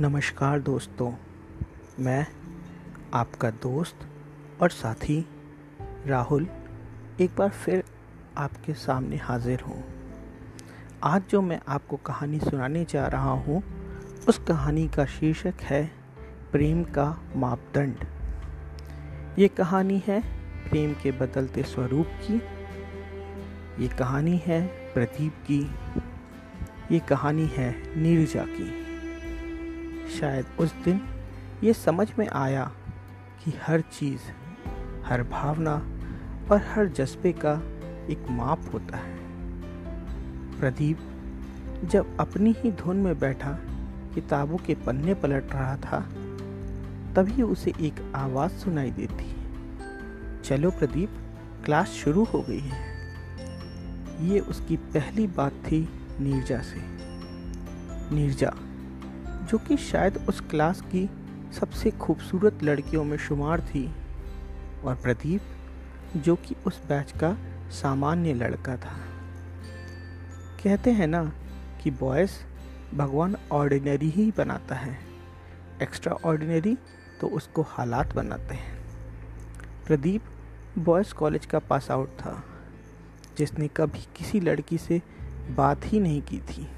नमस्कार दोस्तों, मैं आपका दोस्त और साथी राहुल एक बार फिर आपके सामने हाजिर हूँ। आज जो मैं आपको कहानी सुनाने जा रहा हूँ, उस कहानी का शीर्षक है प्रेम का मापदंड। ये कहानी है प्रेम के बदलते स्वरूप की। ये कहानी है प्रदीप की। ये कहानी है नीरजा की। शायद उस दिन ये समझ में आया कि हर चीज़, हर भावना और हर जज्बे का एक माप होता है। प्रदीप जब अपनी ही धुन में बैठा, किताबों के पन्ने पलट रहा था, तभी उसे एक आवाज़ सुनाई देती चलो प्रदीप, क्लास शुरू हो गई है। ये उसकी पहली बात थी नीरजा से। नीरजा जो कि शायद उस क्लास की सबसे खूबसूरत लड़कियों में शुमार थी, और प्रदीप, जो कि उस बैच का सामान्य लड़का था। कहते हैं ना कि बॉयज़ भगवान ऑर्डिनरी ही बनाता है। एक्स्ट्रा ऑर्डिनरी तो उसको हालात बनाते हैं। प्रदीप बॉयज़ कॉलेज का पास आउट था, जिसने कभी किसी लड़की से बात ही नहीं की थी।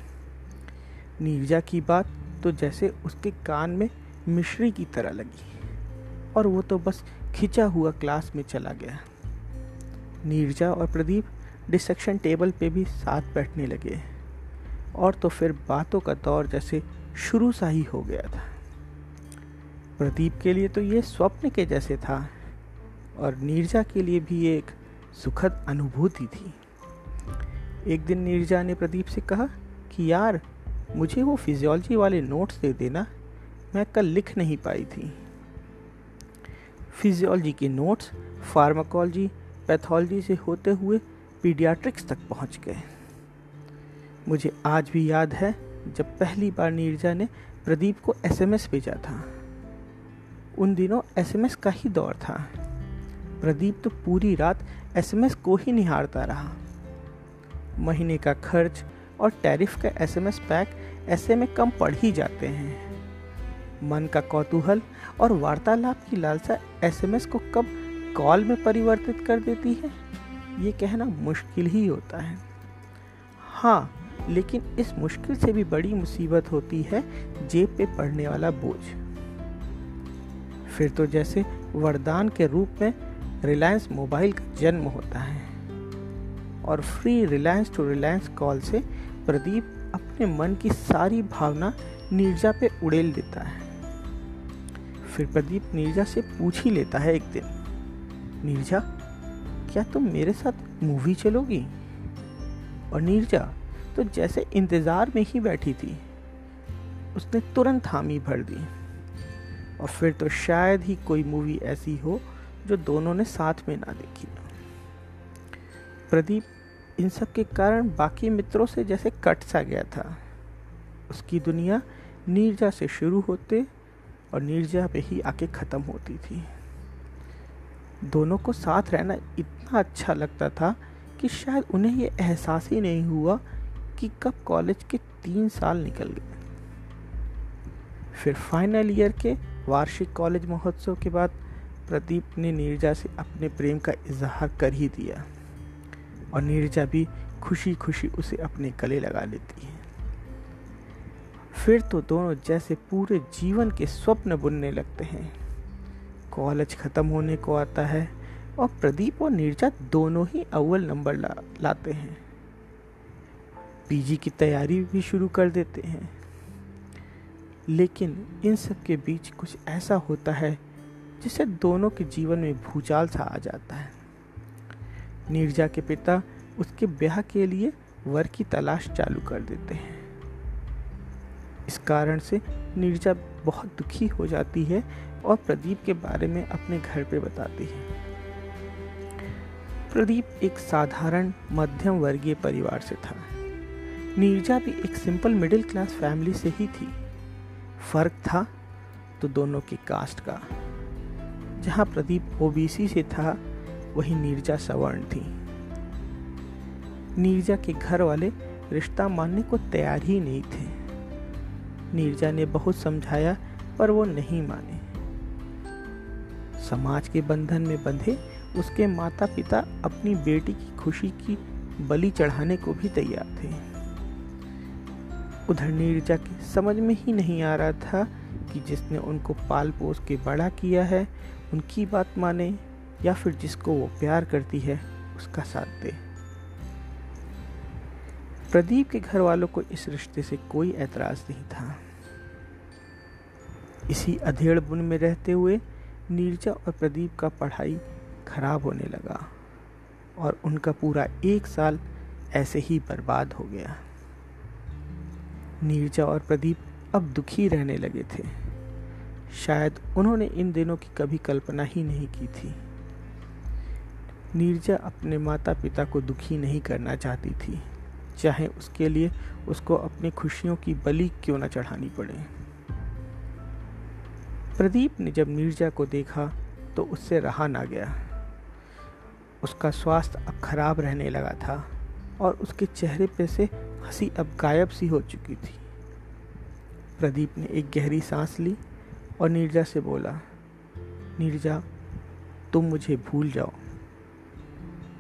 नीरजा की बात तो जैसे उसके कान में मिश्री की तरह लगी। और वो तो बस खिंचा हुआ क्लास में चला गया। नीरजा और प्रदीप डिसेक्शन टेबल पे भी साथ बैठने लगे। और तो फिर बातों का दौर जैसे शुरू सा ही हो गया था। प्रदीप के लिए तो ये स्वप्न के जैसे था। और नीरजा के लिए भी एक सुखद अनुभूति थी। एक दिन नीरजा ने प्रदीप से कहा कि, यार मुझे वो फिजियोलॉजी वाले नोट्स दे देना, मैं कल लिख नहीं पाई थी। फिजियोलॉजी के नोट्स फार्माकोलॉजी पैथोलॉजी से होते हुए पीडियाट्रिक्स तक पहुँच गए। मुझे आज भी याद है जब पहली बार नीरजा ने प्रदीप को एसएमएस भेजा था। उन दिनों एसएमएस का ही दौर था। प्रदीप तो पूरी रात एसएमएस को ही निहारता रहा। महीने का खर्च और टैरिफ का एसएमएस पैक ऐसे में कम पड़ ही जाते हैं। मन का कौतूहल और वार्तालाप की लालसा एसएमएस को कब कॉल में परिवर्तित कर देती है, ये कहना मुश्किल ही होता है। हाँ लेकिन इस मुश्किल से भी बड़ी मुसीबत होती है जेब पे पड़ने वाला बोझ। फिर तो जैसे वरदान के रूप में रिलायंस मोबाइल का जन्म होता है। और free Reliance to Reliance call से प्रदीप अपने मन की सारी भावना नीरजा पे उड़ेल देता है। फिर प्रदीप नीरजा से पूछ ही लेता है एक दिन, नीरजा, क्या तुम मेरे साथ मूवी चलोगी? और नीरजा तो जैसे इंतज़ार में ही बैठी थी, उसने तुरंत हामी भर दी। और फिर तो शायद ही कोई मूवी ऐसी हो जो दोनों ने साथ में ना देखी प्रदीप इन सब के कारण बाकी मित्रों से जैसे कट सा गया था। उसकी दुनिया नीरजा से शुरू होते और नीरजा पे ही आके ख़त्म होती थी। दोनों को साथ रहना इतना अच्छा लगता था कि शायद उन्हें ये एहसास ही नहीं हुआ कि कब कॉलेज के तीन साल निकल गए। फिर फाइनल ईयर के वार्षिक कॉलेज महोत्सव के बाद प्रदीप ने नीरजा से अपने प्रेम का इजहार कर ही दिया। और नीरजा भी खुशी खुशी उसे अपने गले लगा लेती है। फिर तो दोनों जैसे पूरे जीवन के स्वप्न बुनने लगते हैं। कॉलेज ख़त्म होने को आता है और प्रदीप और नीरजा दोनों ही अव्वल नंबर ला, लाते हैं। पीजी की तैयारी भी शुरू कर देते हैं। लेकिन इन सब के बीच कुछ ऐसा होता है जिससे दोनों के जीवन में भूचाल सा आ जाता है। नीरजा के पिता उसके ब्याह के लिए वर की तलाश चालू कर देते हैं। इस कारण से नीरजा बहुत दुखी हो जाती है और प्रदीप के बारे में अपने घर पे बताती है। प्रदीप एक साधारण मध्यम वर्गीय परिवार से था। नीरजा भी एक सिंपल मिडिल क्लास फैमिली से ही थी। फ़र्क था तो दोनों की कास्ट का। जहाँ प्रदीप ओबीसी से था वही नीरजा सवर्ण थी। नीरजा के घर वाले रिश्ता मानने को तैयार ही नहीं थे। नीरजा ने बहुत समझाया पर वो नहीं माने। समाज के बंधन में बंधे उसके माता पिता अपनी बेटी की खुशी की बलि चढ़ाने को भी तैयार थे। उधर नीरजा की समझ में ही नहीं आ रहा था कि जिसने उनको पाल पोस के बड़ा किया है, उनकी बात माने। या फिर जिसको वो प्यार करती है, उसका साथ दे। प्रदीप के घर वालों को इस रिश्ते से कोई ऐतराज नहीं था। इसी अधेड़ बुन में रहते हुए नीरजा और प्रदीप का पढ़ाई खराब होने लगा और उनका पूरा एक साल ऐसे ही बर्बाद हो गया। नीरजा और प्रदीप अब दुखी रहने लगे थे। शायद उन्होंने इन दिनों की कभी कल्पना ही नहीं की थी। नीरजा अपने माता पिता को दुखी नहीं करना चाहती थी। चाहे उसके लिए उसको अपनी खुशियों की बलि क्यों न चढ़ानी पड़े। प्रदीप ने जब नीरजा को देखा तो उससे रहा ना गया। उसका स्वास्थ्य अब खराब रहने लगा था और उसके चेहरे पे से हँसी अब गायब सी हो चुकी थी। प्रदीप ने एक गहरी सांस ली और नीरजा से बोला, नीरजा, तुम मुझे भूल जाओ।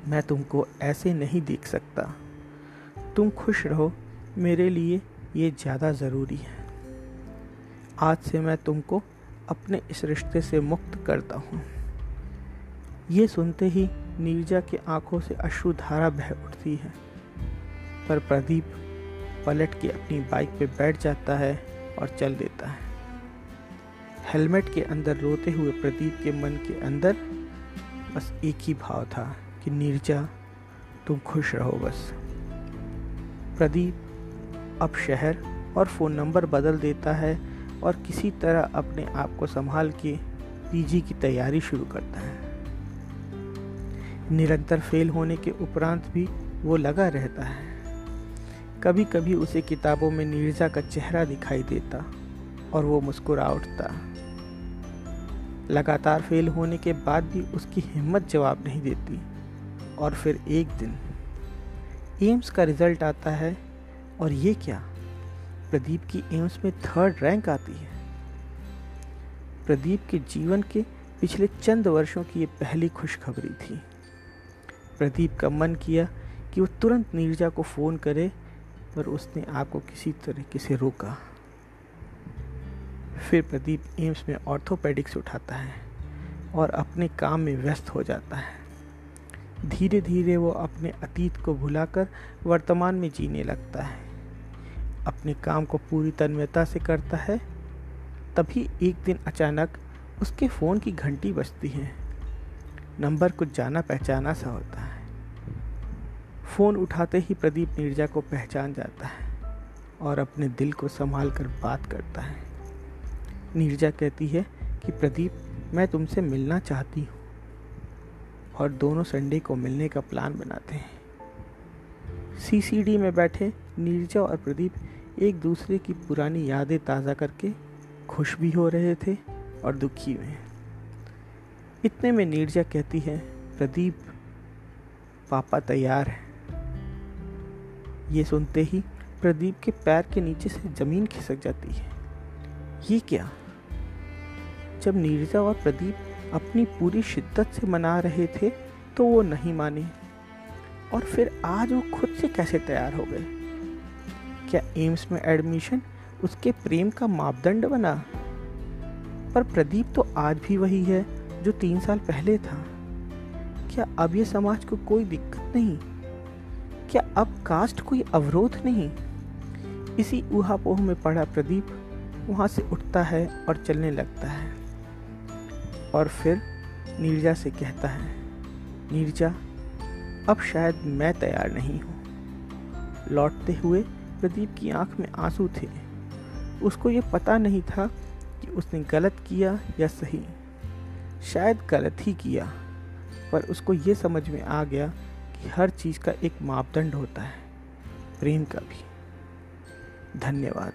मैं तुमको ऐसे नहीं देख सकता। तुम खुश रहो, मेरे लिए ये ज़्यादा ज़रूरी है। आज से मैं तुमको अपने इस रिश्ते से मुक्त करता हूँ। ये सुनते ही नीरजा की आँखों से अश्रुधारा बह उठती है। पर प्रदीप पलट के अपनी बाइक पे बैठ जाता है और चल देता है। हेलमेट के अंदर रोते हुए प्रदीप के मन के अंदर बस एक ही भाव था। कि नीरजा, तुम खुश रहो बस। प्रदीप अब शहर और फ़ोन नंबर बदल देता है और किसी तरह अपने आप को संभाल के पीजी की तैयारी शुरू करता है। निरंतर फेल होने के उपरांत भी वो लगा रहता है। कभी कभी उसे किताबों में नीरजा का चेहरा दिखाई देता और वो मुस्कुरा उठता। लगातार फेल होने के बाद भी उसकी हिम्मत जवाब नहीं देती। और फिर एक दिन एम्स का रिज़ल्ट आता है और ये क्या? प्रदीप की एम्स में थर्ड रैंक आती है। प्रदीप के जीवन के पिछले चंद वर्षों की ये पहली खुशखबरी थी। प्रदीप का मन किया कि वो तुरंत नीरजा को फ़ोन करे, पर उसने आपको किसी तरीके से रोका। फिर प्रदीप एम्स में ऑर्थोपेडिक्स उठाता है और अपने काम में व्यस्त हो जाता है। धीरे धीरे वो अपने अतीत को भुलाकर वर्तमान में जीने लगता है। अपने काम को पूरी तन्मयता से करता है, तभी एक दिन अचानक उसके फ़ोन की घंटी बजती है। नंबर कुछ जाना पहचाना सा होता है। फ़ोन उठाते ही प्रदीप नीरजा को पहचान जाता है और अपने दिल को संभाल कर बात करता है। नीरजा कहती है कि, प्रदीप, मैं तुमसे मिलना चाहती हूँ। और दोनों संडे को मिलने का प्लान बनाते हैं। सीसीडी में बैठे नीरजा और प्रदीप एक दूसरे की पुरानी यादें ताज़ा करके खुश भी हो रहे थे और दुखी में इतने में नीरजा कहती है, प्रदीप, पापा तैयार है। ये सुनते ही प्रदीप के पैर के नीचे से ज़मीन खिसक जाती है। ये क्या? जब नीरजा और प्रदीप अपनी पूरी शिद्दत से मना रहे थे तो वो नहीं माने। और फिर आज वो खुद से कैसे तैयार हो गए? क्या एम्स में एडमिशन उसके प्रेम का मापदंड बना? पर प्रदीप तो आज भी वही है, जो तीन साल पहले था। क्या अब ये समाज को कोई दिक्कत नहीं? क्या अब कास्ट कोई अवरोध नहीं? इसी ऊहापोह में पड़ा प्रदीप, वहाँ से उठता है और चलने लगता है। और फिर नीरजा से कहता है, नीरजा, अब शायद मैं तैयार नहीं हूँ। लौटते हुए प्रदीप की आँख में आँसू थे। उसको ये पता नहीं था कि उसने गलत किया या सही। शायद गलत ही किया, पर उसको ये समझ में आ गया कि हर चीज़ का एक मापदंड होता है। प्रेम का भी। धन्यवाद।